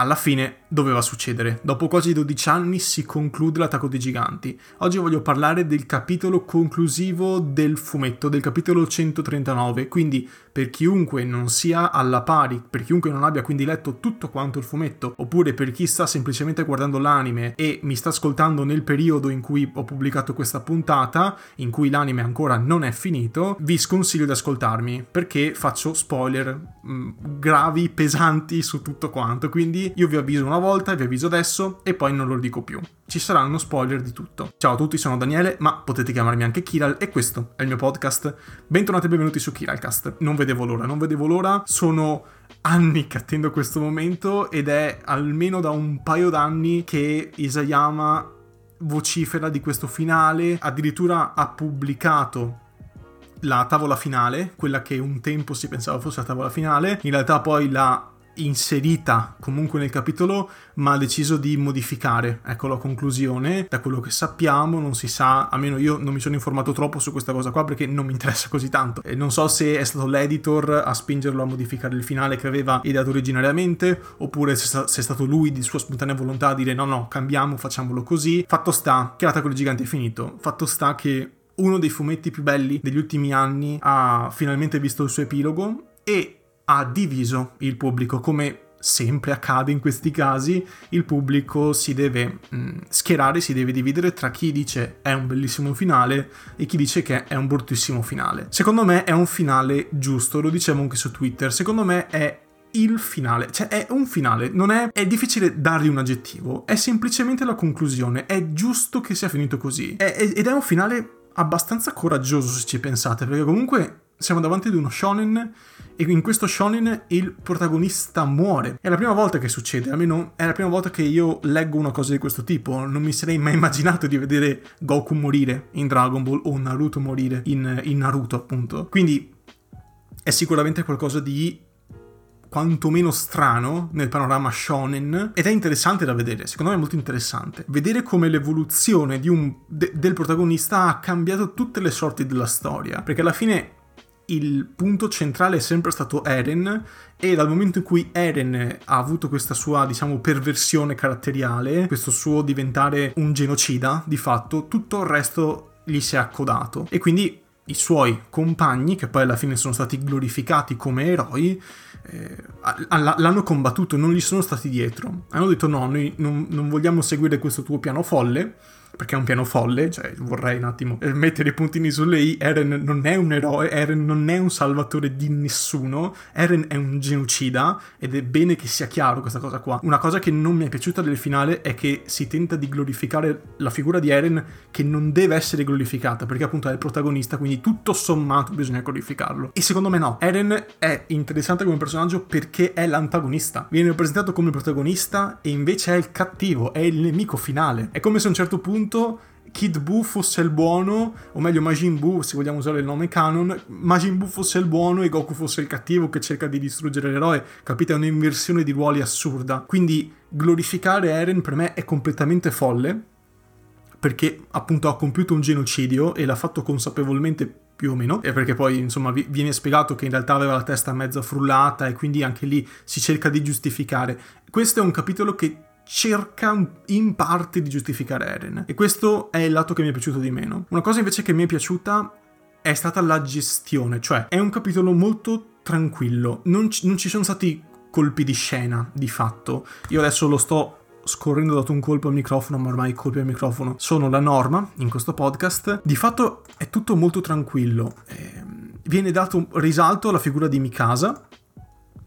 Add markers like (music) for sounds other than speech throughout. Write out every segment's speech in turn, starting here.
alla fine doveva succedere. Dopo quasi 12 anni si conclude l'attacco dei giganti. Oggi voglio parlare del capitolo conclusivo del fumetto, del capitolo 139, quindi per chiunque non sia alla pari, per chiunque non abbia quindi letto tutto quanto il fumetto, oppure per chi sta semplicemente guardando l'anime e mi sta ascoltando nel periodo in cui ho pubblicato questa puntata, in cui l'anime ancora non è finito, vi sconsiglio di ascoltarmi perché faccio spoiler mm, gravi, pesanti su tutto quanto, quindi io vi avviso una volta, vi avviso adesso e poi non lo dico più. Ci saranno spoiler di tutto. Ciao a tutti, sono Daniele, ma potete chiamarmi anche Kiral e questo è il mio podcast. Bentornati e benvenuti su Kiralcast. Non vedevo l'ora, non vedevo l'ora. Sono anni che attendo questo momento ed è almeno da un paio d'anni che Isayama vocifera di questo finale, addirittura ha pubblicato la tavola finale, quella che un tempo si pensava fosse la tavola finale, in realtà poi l'ha inserita comunque nel capitolo, ma ha deciso di modificare. Ecco la conclusione. Da quello che sappiamo, non si sa, almeno io non mi sono informato troppo su questa cosa qua perché non mi interessa così tanto. E non so se è stato l'editor a spingerlo a modificare il finale che aveva ideato originariamente, oppure se, è stato lui di sua spontanea volontà a dire no, no, cambiamo, facciamolo così. Fatto sta che l'attacco dei giganti è finito. Fatto sta che uno dei fumetti più belli degli ultimi anni ha finalmente visto il suo epilogo e ha diviso il pubblico come sempre accade in questi casi, il pubblico si deve mh, mm, schierare, si deve dividere tra chi dice è un bellissimo finale e chi dice che è un bruttissimo finale. Secondo me è un finale giusto, lo dicevo anche su Twitter, secondo me è il finale, cioè è un finale, non è, è difficile dargli un aggettivo, è semplicemente la conclusione, è giusto che sia finito così è, ed è un finale abbastanza coraggioso se ci pensate, perché comunque siamo davanti ad uno shonen e in questo shonen il protagonista muore. È la prima volta che succede, almeno è la prima volta che io leggo una cosa di questo tipo. Non mi sarei mai immaginato di vedere Goku morire in Dragon Ball o Naruto morire in, in Naruto, appunto. Quindi è sicuramente qualcosa di quantomeno strano nel panorama shonen ed è interessante da vedere, secondo me è molto interessante. Vedere come l'evoluzione un, de, del protagonista ha cambiato tutte le sorti della storia, perché alla fine il punto centrale è sempre stato Eren e dal momento in cui Eren ha avuto questa sua, diciamo, perversione caratteriale, questo suo diventare un genocida, di fatto, tutto il resto gli si è accodato. E quindi i suoi compagni, che poi alla fine sono stati glorificati come eroi, eh, l'hanno combattuto, non gli sono stati dietro. Hanno detto no, noi non, non vogliamo seguire questo tuo piano folle, perché è un piano folle, cioè vorrei un attimo eh, mettere i puntini sulle i, Eren non è un eroe, Eren non è un salvatore di nessuno, Eren è un genocida ed è bene che sia chiaro questa cosa qua. Una cosa che non mi è piaciuta del finale è che si tenta di glorificare la figura di Eren che non deve essere glorificata perché appunto è il protagonista, quindi tutto sommato bisogna glorificarlo. E secondo me no, Eren è interessante come personaggio perché è l'antagonista, viene presentato come protagonista e invece è il cattivo, è il nemico finale. È come se a un certo punto punto Kid Buu fosse il buono, o meglio Majin Buu, se vogliamo usare il nome canon, Majin Buu fosse il buono e Goku fosse il cattivo che cerca di distruggere l'eroe. Capite? È un'inversione di ruoli assurda. Quindi glorificare Eren per me è completamente folle, perché appunto ha compiuto un genocidio e l'ha fatto consapevolmente più o meno, e perché poi insomma viene spiegato che in realtà aveva la testa mezza frullata e quindi anche lì si cerca di giustificare. Questo è un capitolo che cerca in parte di giustificare Eren. E questo è il lato che mi è piaciuto di meno. Una cosa invece che mi è piaciuta è stata la gestione, cioè è un capitolo molto tranquillo, non ci, non ci sono stati colpi di scena di fatto. Io adesso lo sto scorrendo dato un colpo al microfono, ma ormai i colpi al microfono sono la norma in questo podcast. Di fatto è tutto molto tranquillo. Eh, viene dato risalto alla figura di Mikasa,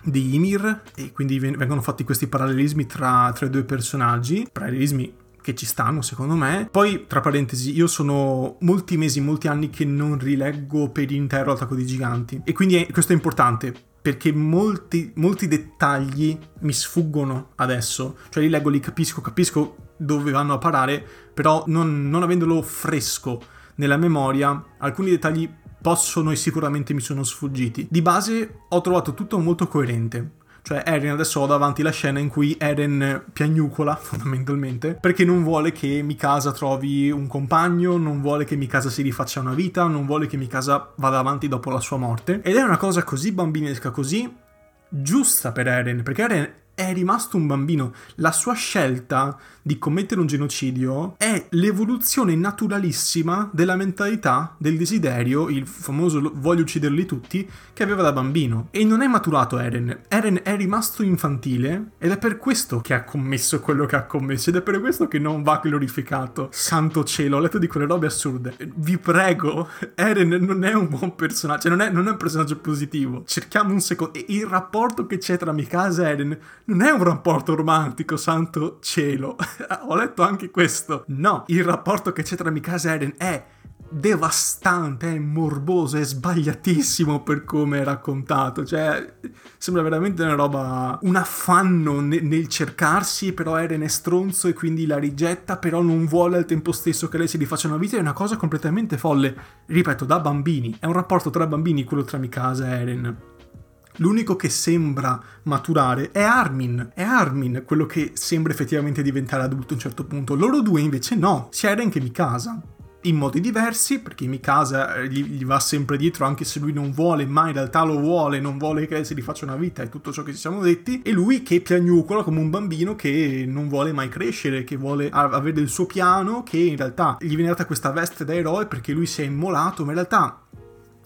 di Ymir e quindi vengono fatti questi parallelismi tra, tra i due personaggi, parallelismi che ci stanno secondo me. Poi, tra parentesi, io sono molti mesi, molti anni che non rileggo per intero Attacco dei Giganti e quindi è, questo è importante perché molti, molti dettagli mi sfuggono adesso, cioè li leggo, li capisco, capisco dove vanno a parare, però non, non avendolo fresco nella memoria, alcuni dettagli possono e sicuramente mi sono sfuggiti. Di base ho trovato tutto molto coerente. Cioè Eren adesso ho davanti la scena in cui Eren piagnucola (laughs) fondamentalmente perché non vuole che Mikasa trovi un compagno, non vuole che Mikasa si rifaccia una vita, non vuole che Mikasa vada avanti dopo la sua morte. Ed è una cosa così bambinesca, così giusta per Eren, perché Eren è rimasto un bambino. La sua scelta di commettere un genocidio è l'evoluzione naturalissima della mentalità, del desiderio, il famoso voglio ucciderli tutti, che aveva da bambino. E non è maturato Eren. Eren è rimasto infantile ed è per questo che ha commesso quello che ha commesso ed è per questo che non va glorificato. Santo cielo, ho letto di quelle robe assurde. Vi prego, Eren non è un buon personaggio, cioè non è, non è un personaggio positivo. Cerchiamo un secondo. il rapporto che c'è tra Mikasa e Eren non è un rapporto romantico, santo cielo. (laughs) Ho letto anche questo. No, il rapporto che c'è tra Mikasa e Eren è devastante, è morboso, è sbagliatissimo per come è raccontato. Cioè, sembra veramente una roba. un affanno ne- nel cercarsi, però Eren è stronzo e quindi la rigetta, però non vuole al tempo stesso che lei si rifaccia una vita. È una cosa completamente folle. Ripeto, da bambini. È un rapporto tra bambini quello tra Mikasa e Eren. L'unico che sembra maturare è Armin. È Armin quello che sembra effettivamente diventare adulto a un certo punto. Loro due invece no, sia Eren che Mikasa. In modi diversi, perché Mikasa eh, gli, gli, va sempre dietro anche se lui non vuole, ma in realtà lo vuole, non vuole che si rifaccia una vita e tutto ciò che ci siamo detti. E lui che piagnucola come un bambino che non vuole mai crescere, che vuole avere il suo piano, che in realtà gli viene data questa veste da eroe perché lui si è immolato, ma in realtà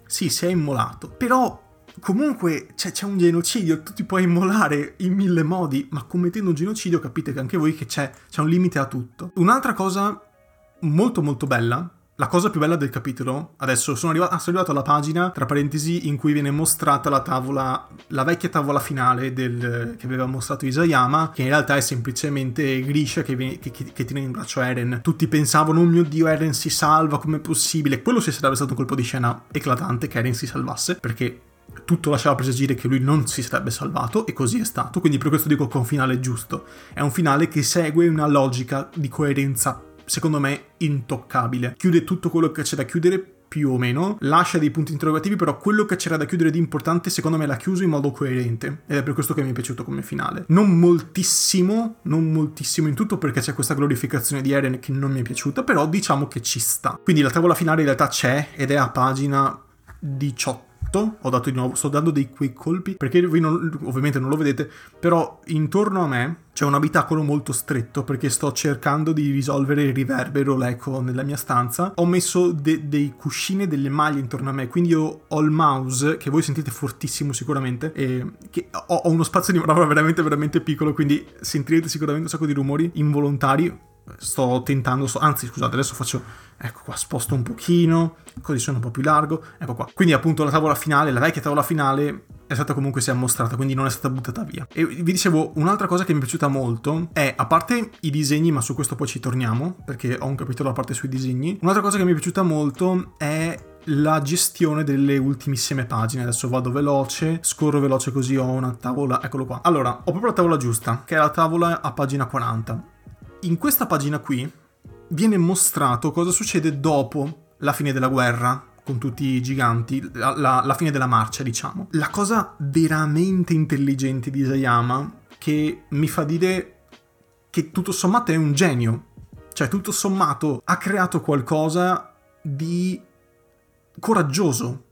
sì, si è immolato. Però comunque c'è, c'è, un genocidio, tu ti puoi immolare in mille modi, ma commettendo un genocidio capite che anche voi che c'è, c'è un limite a tutto. Un'altra cosa molto molto bella, la cosa più bella del capitolo, adesso sono arrivato, ah, sono arrivato alla pagina, tra parentesi, in cui viene mostrata la tavola, la vecchia tavola finale del, che aveva mostrato Isayama, che in realtà è semplicemente Grisha che, viene, che, che, che tiene in braccio Eren. Tutti pensavano, oh mio dio, Eren si salva, com'è possibile? Quello si sarebbe stato un colpo di scena eclatante che Eren si salvasse, perché tutto lasciava presagire che lui non si sarebbe salvato e così è stato, quindi per questo dico che è un finale giusto. È un finale che segue una logica di coerenza, secondo me, intoccabile. Chiude tutto quello che c'è da chiudere più o meno, lascia dei punti interrogativi, però quello che c'era da chiudere di importante secondo me l'ha chiuso in modo coerente ed è per questo che mi è piaciuto come finale. Non moltissimo, non moltissimo in tutto perché c'è questa glorificazione di Eren che non mi è piaciuta, però diciamo che ci sta. Quindi la tavola finale in realtà c'è ed è a pagina 18 ho dato di nuovo, sto dando dei quei colpi perché voi non, ovviamente non lo vedete, però intorno a me c'è un abitacolo molto stretto perché sto cercando di risolvere il riverbero, l'eco nella mia stanza. Ho messo de- dei cuscini e delle maglie intorno a me, quindi io ho il mouse che voi sentite fortissimo sicuramente ho, ho uno spazio di manovra veramente veramente piccolo, quindi sentirete sicuramente un sacco di rumori involontari sto tentando, sto, anzi scusate, adesso faccio, ecco qua, sposto un pochino, così sono un po' più largo, ecco qua. Quindi appunto la tavola finale, la vecchia tavola finale è stata comunque sia mostrata, quindi non è stata buttata via. E vi dicevo, un'altra cosa che mi è piaciuta molto è, a parte i disegni, ma su questo poi ci torniamo, perché ho un capitolo a parte sui disegni, un'altra cosa che mi è piaciuta molto è la gestione delle ultimissime pagine. Adesso vado veloce, scorro veloce così ho una tavola, eccolo qua. Allora, ho proprio la tavola giusta, che è la tavola a pagina 40 in questa pagina qui viene mostrato cosa succede dopo la fine della guerra con tutti i giganti, la, la, la fine della marcia, diciamo. La cosa veramente intelligente di Isayama che mi fa dire che tutto sommato è un genio. Cioè, tutto sommato ha creato qualcosa di coraggioso.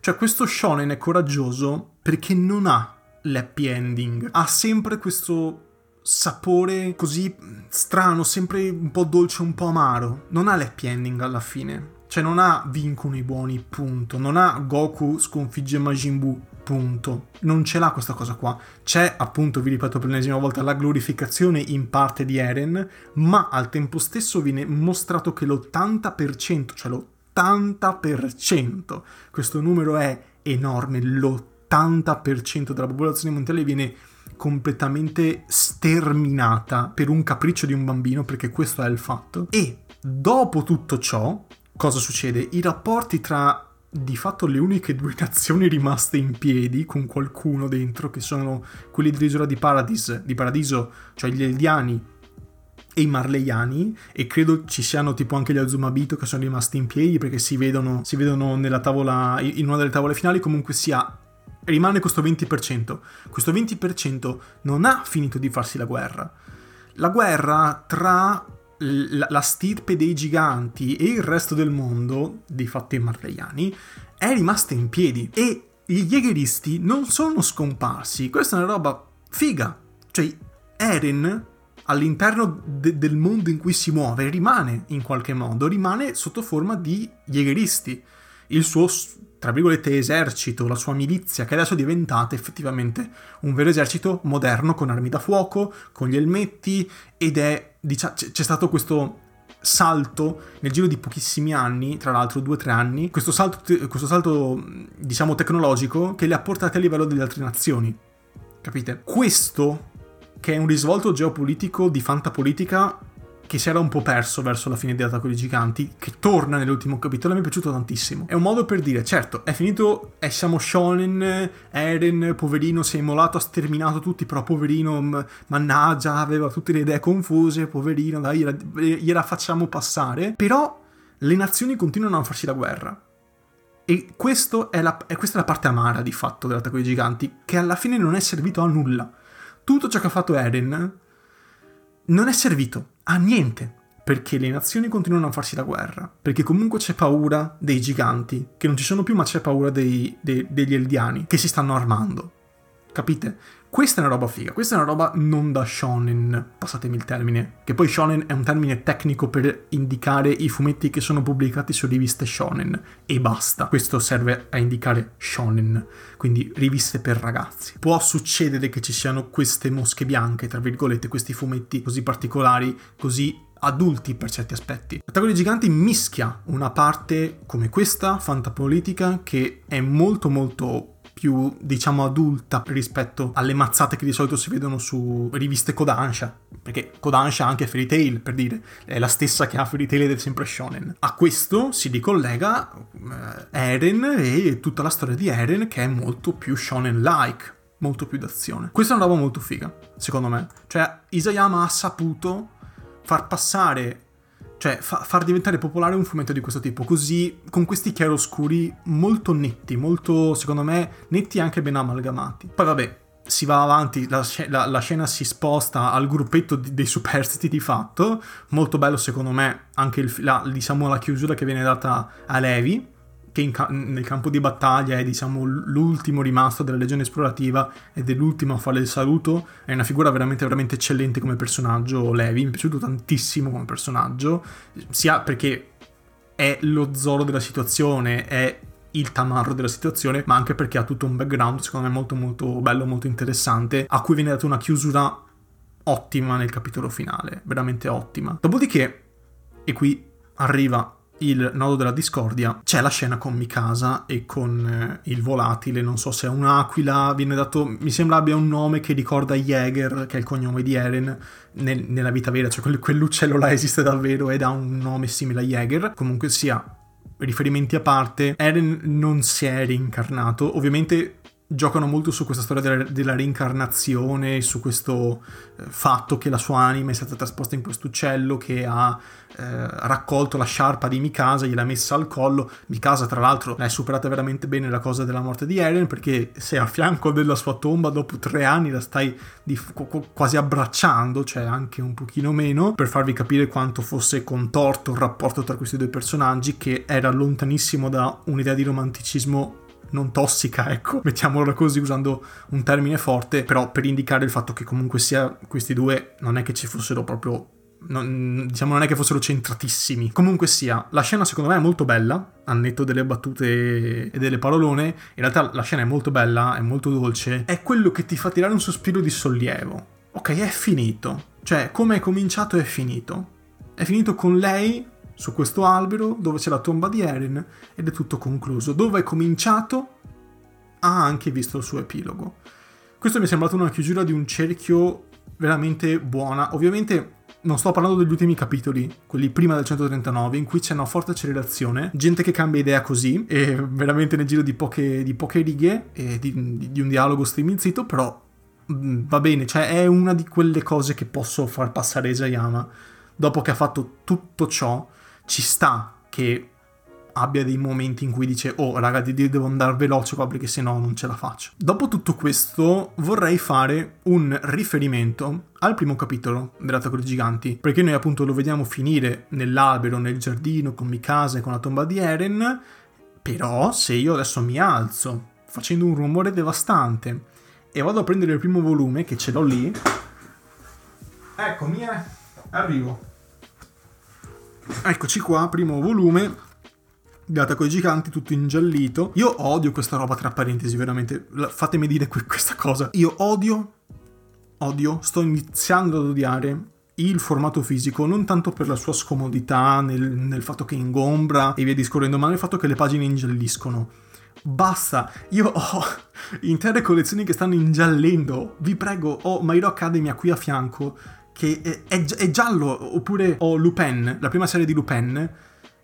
Cioè, questo shonen è coraggioso perché non ha l'happy ending. Ha sempre questo sapore così strano, sempre un po' dolce, un po' amaro. Non ha l'happy ending alla fine. Cioè non ha vincono i buoni, punto. Non ha Goku sconfigge Majin Buu, punto. Non ce l'ha questa cosa qua. C'è, appunto, vi ripeto per l'ennesima volta, la glorificazione in parte di Eren, ma al tempo stesso viene mostrato che l'80%, cioè l'80%, questo numero è enorme, l'80% della popolazione mondiale viene completamente sterminata per un capriccio di un bambino, perché questo è il fatto. E dopo tutto ciò, cosa succede? I rapporti tra di fatto le uniche due (laughs) nazioni rimaste in piedi con qualcuno dentro, che sono quelli dell'isola di, Paradis, di Paradiso, cioè gli Eldiani e i Marleiani, e credo ci siano tipo anche gli Azumabito che sono rimasti in piedi perché si vedono, si vedono nella tavola, in una delle tavole finali, comunque sia rimane questo 20%. Questo 20% non ha finito di farsi la guerra. La guerra tra la, stirpe dei giganti e il resto del mondo, dei fatti marleiani, è rimasta in piedi e gli Jägeristi non sono scomparsi. Questa è una roba figa. Cioè, Eren all'interno de- del mondo in cui si muove rimane in qualche modo, rimane sotto forma di Jägeristi. Il suo, tra virgolette, esercito, la sua milizia, che adesso è diventata effettivamente un vero esercito moderno con armi da fuoco, con gli elmetti, ed è, diciamo, c'è stato questo salto nel giro di pochissimi anni, tra l'altro due o tre anni, questo salto, questo salto, diciamo, tecnologico che li ha portati a livello delle altre nazioni. Capite? Questo che è un risvolto geopolitico di fantapolitica che si era un po' perso verso la fine di Attacco dei Giganti, che torna nell'ultimo capitolo, mi è piaciuto tantissimo. È un modo per dire, certo, è finito, e siamo shonen, Eren, poverino, si è immolato, ha sterminato tutti, però poverino, mannaggia, aveva tutte le idee confuse, poverino, dai, gliela, gliela facciamo passare. Però le nazioni continuano a farsi la guerra. E è la, è questa è la parte amara di fatto dell'attacco dei giganti, che alla fine non è servito a nulla tutto ciò che ha fatto Eren non è servito a niente, perché le nazioni continuano a farsi la guerra, perché comunque c'è paura dei giganti, che non ci sono più, ma c'è paura dei, dei, degli eldiani, che si stanno armando. Capite? Questa è una roba figa, questa è una roba non da shonen, passatemi il termine, che poi shonen è un termine tecnico per indicare i fumetti che sono pubblicati su riviste shonen e basta. Questo serve a indicare shonen, quindi riviste per ragazzi. Può succedere che ci siano queste mosche bianche, tra virgolette, questi fumetti così particolari, così adulti per certi aspetti. L'attacco dei giganti mischia una parte come questa, fantapolitica, che è molto molto più, diciamo, adulta rispetto alle mazzate che di solito si vedono su riviste Kodansha. Perché Kodansha ha anche Fairy Tail, per dire, è la stessa che ha Fairy Tail ed è sempre shonen. A questo si ricollega eh, Eren e tutta la storia di Eren che è molto più shonen-like molto più d'azione. Questa è una roba molto figa, secondo me. Cioè, Isayama ha saputo far passare cioè, fa- far diventare popolare un fumetto di questo tipo, così con questi chiaroscuri molto netti, molto, secondo me, netti e anche ben amalgamati. Poi vabbè, si va avanti, la, la, la scena si sposta al gruppetto di, dei superstiti di fatto, molto bello secondo me anche il, la, diciamo, la chiusura che viene data a Levi, che ca- nel campo di battaglia è diciamo l'ultimo rimasto della legione esplorativa ed è l'ultimo a fare il saluto, è una figura veramente veramente eccellente come personaggio Levi, mi è piaciuto tantissimo come personaggio, sia perché è lo zoro della situazione, è il tamarro della situazione, ma anche perché ha tutto un background secondo me molto molto bello, molto interessante, a cui viene data una chiusura ottima nel capitolo finale, veramente ottima. Dopodiché, e qui arriva il nodo della discordia, c'è la scena con Mikasa e con eh, il volatile, non so se è un'aquila, viene dato, mi sembra abbia un nome che ricorda Jäger, che è il cognome di Eren, nel, nella vita vera, cioè quel, quell'uccello là esiste davvero ed ha un nome simile a Jäger, comunque sia riferimenti a parte, Eren non si è reincarnato, ovviamente giocano molto su questa storia della, della reincarnazione, su questo eh, fatto che la sua anima è stata trasposta in questo uccello che ha eh, raccolto la sciarpa di Mikasa, gliel'ha messa al collo. Mikasa, tra l'altro, l'ha superata veramente bene la cosa della morte di Eren perché sei a fianco della sua tomba dopo tre anni, la stai di, quasi abbracciando, cioè anche un pochino meno, per farvi capire quanto fosse contorto il rapporto tra questi due personaggi, che era lontanissimo da un'idea di romanticismo non tossica, ecco, mettiamola così usando un termine forte, però per indicare il fatto che comunque sia questi due non è che ci fossero proprio non, diciamo non è che fossero centratissimi. Comunque sia, la scena secondo me è molto bella, al netto delle battute e delle parolone. In realtà la scena è molto bella, è molto dolce. È quello che ti fa tirare un sospiro di sollievo. Ok, è finito. Cioè, come è cominciato è finito. È finito con lei su questo albero dove c'è la tomba di Erin ed è tutto concluso. Dove è cominciato ha anche visto il suo epilogo. Questo mi è sembrato una chiusura di un cerchio veramente buona. Ovviamente non sto parlando degli ultimi capitoli, quelli prima del 139, in cui c'è una forte accelerazione, gente che cambia idea così, e veramente nel giro di poche, di poche righe, e di, di un dialogo striminzito, però mm, va bene, cioè è una di quelle cose che posso far passare Isayama. Dopo che ha fatto tutto ciò, ci sta che abbia dei momenti in cui dice oh raga devo andare veloce qua perché se no non ce la faccio. Dopo tutto questo vorrei fare un riferimento al primo capitolo dell'attacco dei giganti perché noi appunto lo vediamo finire nell'albero, nel giardino con Mikasa e con la tomba di Eren però se io adesso mi alzo facendo un rumore devastante e vado a prendere il primo volume che ce l'ho lì Eccomi, eh. Arrivo. Eccoci qua, primo volume. L'attacco ai giganti, tutto ingiallito. Io odio questa roba, tra parentesi, veramente. Fatemi dire questa cosa. Io odio, odio, sto iniziando ad odiare il formato fisico non tanto per la sua scomodità nel, nel, fatto che ingombra e via discorrendo, ma nel fatto che le pagine ingialliscono. Basta, io ho (laughs) intere collezioni che stanno ingiallendo. Vi prego, ho My Hero Academia qui a fianco che è, è, è giallo, oppure ho Lupin, la prima serie di Lupin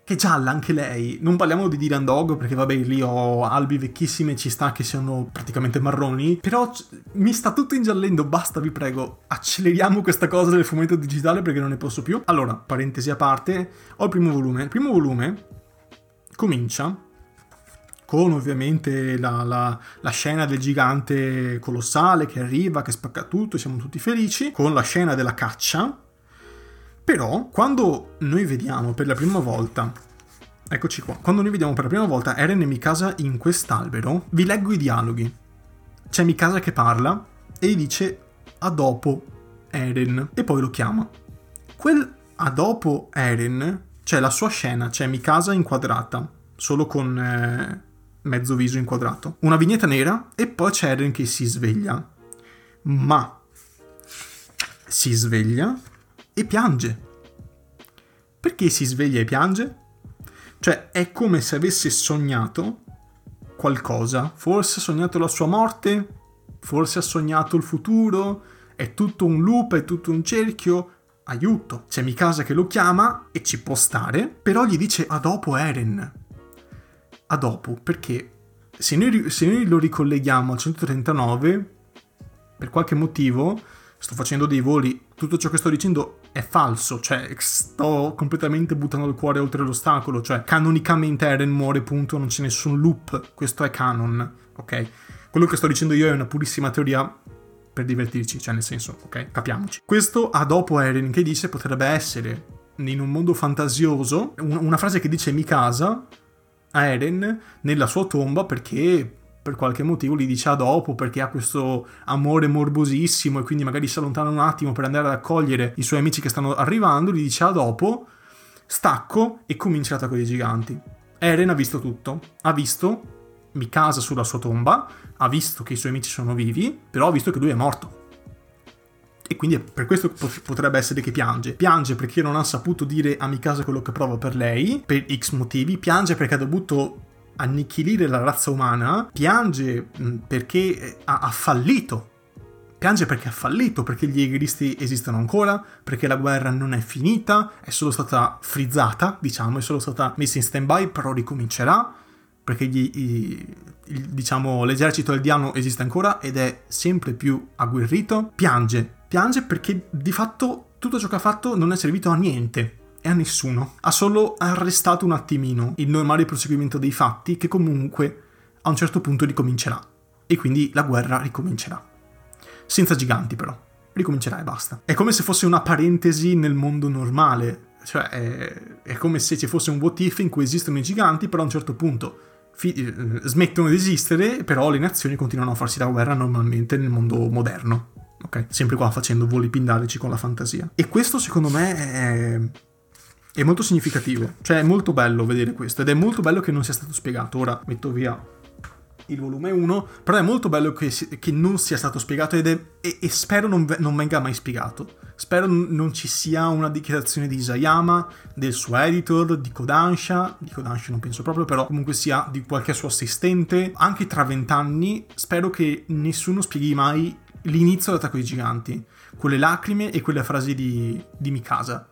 che è gialla anche lei. Non parliamo di Dylan Dog perché vabbè lì ho albi vecchissime ci sta che siano praticamente marroni, però mi sta tutto ingiallendo, basta vi prego, acceleriamo questa cosa del fumetto digitale perché non ne posso più. Allora, parentesi a parte, ho il primo volume. Il primo volume comincia con ovviamente la, la, la, scena del gigante colossale che arriva, che spacca tutto, siamo tutti felici, con la scena della caccia, però, quando noi vediamo per la prima volta Eccoci qua. Quando noi vediamo per la prima volta Eren e Mikasa in quest'albero, vi leggo i dialoghi. C'è Mikasa che parla e gli dice a dopo Eren e poi lo chiama. Quel a dopo Eren, c'è la sua scena, c'è Mikasa inquadrata, solo con eh, mezzo viso inquadrato. Una vignetta nera e poi c'è Eren che si sveglia. Ma si sveglia e piange. Perché si sveglia e piange? Cioè, è come se avesse sognato qualcosa. Forse ha sognato la sua morte, forse ha sognato il futuro, è tutto un loop, è tutto un cerchio. Aiuto, c'è Mikasa che lo chiama e ci può stare, però gli dice a dopo Eren. A dopo, perché se noi, se noi lo ricolleghiamo al 139, per qualche motivo, sto facendo dei voli, tutto ciò che sto dicendo è falso, cioè sto completamente buttando il cuore oltre l'ostacolo, cioè canonicamente Eren muore, punto, non c'è nessun loop, questo è canon, ok? Quello che sto dicendo io è una purissima teoria per divertirci, cioè nel senso, ok? Capiamoci. Questo a dopo Eren che dice potrebbe essere in un mondo fantasioso, una frase che dice Mikasa Eren nella sua tomba perché per qualche motivo gli dice a dopo perché ha questo amore morbosissimo e quindi magari si allontana un attimo per andare ad accogliere i suoi amici che stanno arrivando, gli dice a dopo, stacco e comincia l'attacco dei giganti. Eren ha visto tutto, ha visto Mikasa sulla sua tomba, ha visto che i suoi amici sono vivi, però ha visto che lui è morto. E quindi per questo potrebbe essere che piange. Piange perché non ha saputo dire a Mikasa quello che prova per lei, per X motivi. Piange perché ha dovuto annichilire la razza umana, piange perché ha, ha fallito. Piange perché ha fallito, perché gli egristi esistono ancora, perché la guerra non è finita, è solo stata frizzata, diciamo, è solo stata messa in stand-by, però ricomincerà, perché gli, i, diciamo, l'esercito eldiano esiste ancora ed è sempre più agguerrito. Piange, piange perché di fatto tutto ciò che ha fatto non è servito a niente e a nessuno. Ha solo arrestato un attimino il normale proseguimento dei fatti che comunque a un certo punto ricomincerà. E quindi la guerra ricomincerà. Senza giganti però. Ricomincerà e basta. È come se fosse una parentesi nel mondo normale. Cioè è, è come se ci fosse un what if in cui esistono i giganti, però a un certo punto fi- eh, smettono di esistere, però le nazioni continuano a farsi la guerra normalmente nel mondo moderno. Ok? Sempre qua facendo voli pindarici con la fantasia. E questo secondo me è è molto significativo, cioè è molto bello vedere questo ed è molto bello che non sia stato spiegato. Ora metto via il volume 1, però è molto bello che, che non sia stato spiegato ed è, e, e spero non, non, venga mai spiegato. Spero non ci sia una dichiarazione di Isayama, del suo editor, di Kodansha, di Kodansha non penso proprio, però comunque sia di qualche suo assistente. Anche tra vent'anni spero che nessuno spieghi mai l'inizio dell'attacco dei giganti, quelle lacrime e quelle frasi di, di Mikasa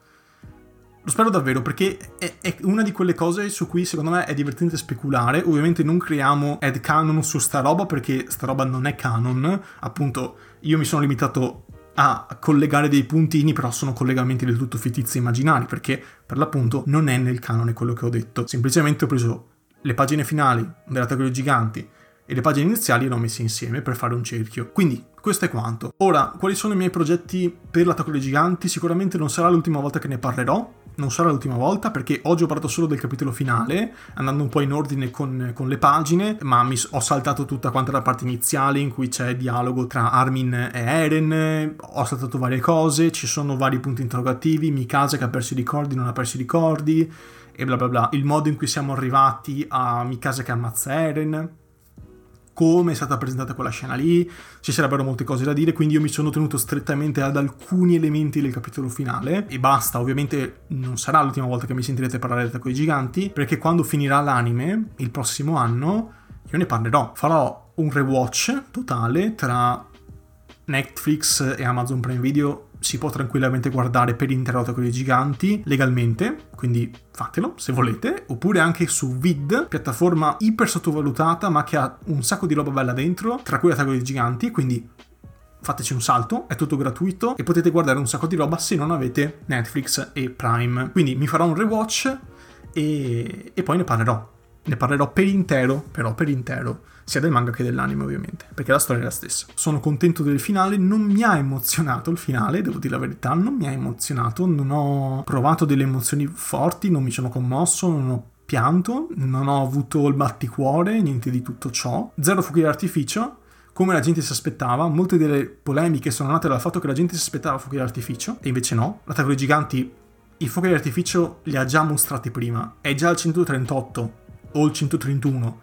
lo spero davvero perché è, è, una di quelle cose su cui secondo me è divertente speculare. Ovviamente non creiamo head canon su sta roba perché sta roba non è canon. Appunto, io mi sono limitato a collegare dei puntini, però sono collegamenti del tutto fittizi e immaginari perché per l'appunto non è nel canone quello che ho detto. Semplicemente ho preso le pagine finali dell'attacco dei giganti e le pagine iniziali le ho messe insieme per fare un cerchio. Quindi questo è quanto. Ora, quali sono i miei progetti per l'attacco dei giganti? Sicuramente non sarà l'ultima volta che ne parlerò, non sarà l'ultima volta perché oggi ho parlato solo del capitolo finale, andando un po' in ordine con, con le pagine, ma mi, ho saltato tutta quanta la parte iniziale in cui c'è dialogo tra Armin e Eren, ho saltato varie cose, ci sono vari punti interrogativi, Mikasa che ha perso i ricordi, non ha perso i ricordi, e bla bla bla. Il modo in cui siamo arrivati a Mikasa che ammazza Eren come è stata presentata quella scena lì, ci sarebbero molte cose da dire, quindi io mi sono tenuto strettamente ad alcuni elementi del capitolo finale. E basta, ovviamente non sarà l'ultima volta che mi sentirete parlare di Attacco ai Giganti, perché quando finirà l'anime, il prossimo anno, io ne parlerò, farò un rewatch totale tra Netflix e Amazon Prime Video si può tranquillamente guardare per intero Attacco dei Giganti legalmente, quindi fatelo se volete, oppure anche su Vid, piattaforma iper sottovalutata ma che ha un sacco di roba bella dentro, tra cui Attacco dei Giganti, quindi fateci un salto, è tutto gratuito e potete guardare un sacco di roba se non avete Netflix e Prime. Quindi mi farò un rewatch e, e poi ne parlerò. Ne parlerò per intero, però per intero sia del manga che dell'anime ovviamente, perché la storia è la stessa. Sono contento del finale, non mi ha emozionato il finale, devo dire la verità, non mi ha emozionato, non ho provato delle emozioni forti, non mi sono commosso, non ho pianto, non ho avuto il batticuore, niente di tutto ciò. Zero fuochi d'artificio, come la gente si aspettava. Molte delle polemiche sono nate dal fatto che la gente si aspettava fuochi d'artificio, e invece no. L'attacco dei giganti, i fuochi d'artificio li ha già mostrati prima. È già il 138 o il 131.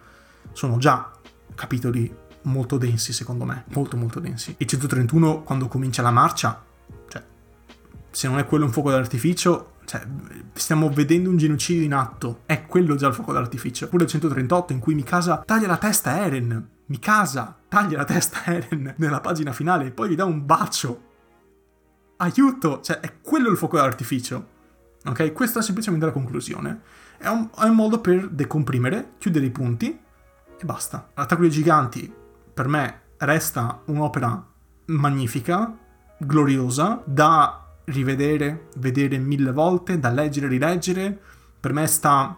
Sono già capitoli molto densi secondo me, molto molto densi. Il 131 quando comincia la marcia, cioè, se non è quello un fuoco d'artificio, cioè, stiamo vedendo un genocidio in atto, è quello già il fuoco d'artificio. Oppure il 138 in cui Mikasa taglia la testa a Eren, Mikasa taglia la testa a Eren nella pagina finale e poi gli dà un bacio. Aiuto! Cioè, è quello il fuoco d'artificio. Ok? Questa è semplicemente la conclusione. È un, è un modo per decomprimere, chiudere i punti e basta. L'attacco dei giganti per me resta un'opera magnifica, gloriosa, da rivedere, vedere mille volte, da leggere, rileggere. Per me sta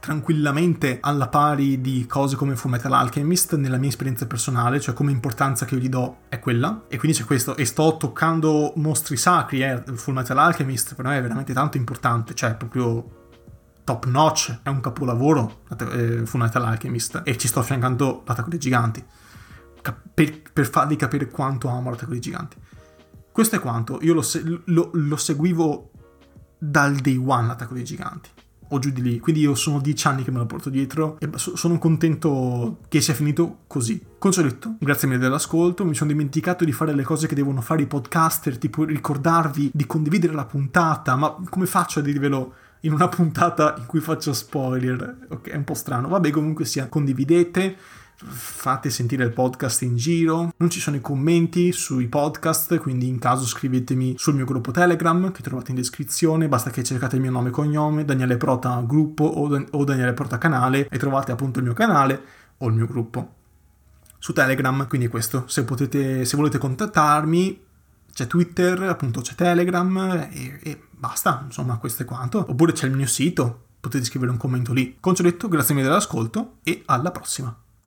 tranquillamente alla pari di cose come Fullmetal Alchemist nella mia esperienza personale, cioè come importanza che io gli do è quella. E quindi c'è questo. E sto toccando mostri sacri, eh. Fullmetal Alchemist per me è veramente tanto importante, cioè proprio top notch, è un capolavoro eh, Fullmetal Alchemist e ci sto affiancando l'attacco dei giganti per, per, farvi capire quanto amo l'attacco dei giganti. Questo è quanto, io lo, se- lo, lo seguivo dal day one l'attacco dei giganti o giù di lì. Quindi io sono dieci anni che me lo porto dietro e sono contento che sia finito così. Consoletto, grazie mille dell'ascolto. Mi sono dimenticato di fare le cose che devono fare i podcaster, tipo ricordarvi di condividere la puntata, ma come faccio a dirvelo? In una puntata in cui faccio spoiler. Ok, è un po' strano. Vabbè, comunque sia, condividete, fate sentire il podcast in giro. Non ci sono i commenti sui podcast, quindi in caso scrivetemi sul mio gruppo Telegram che trovate in descrizione. Basta che cercate il mio nome e cognome, Daniele Prota gruppo o, Daniele Prota canale e trovate appunto il mio canale o il mio gruppo. Su Telegram, quindi questo, se, potete, se volete contattarmi, c'è Twitter, appunto c'è Telegram e, e basta, insomma questo è quanto. Oppure c'è il mio sito, potete scrivere un commento lì. Concetto, grazie mille dell'ascolto e alla prossima.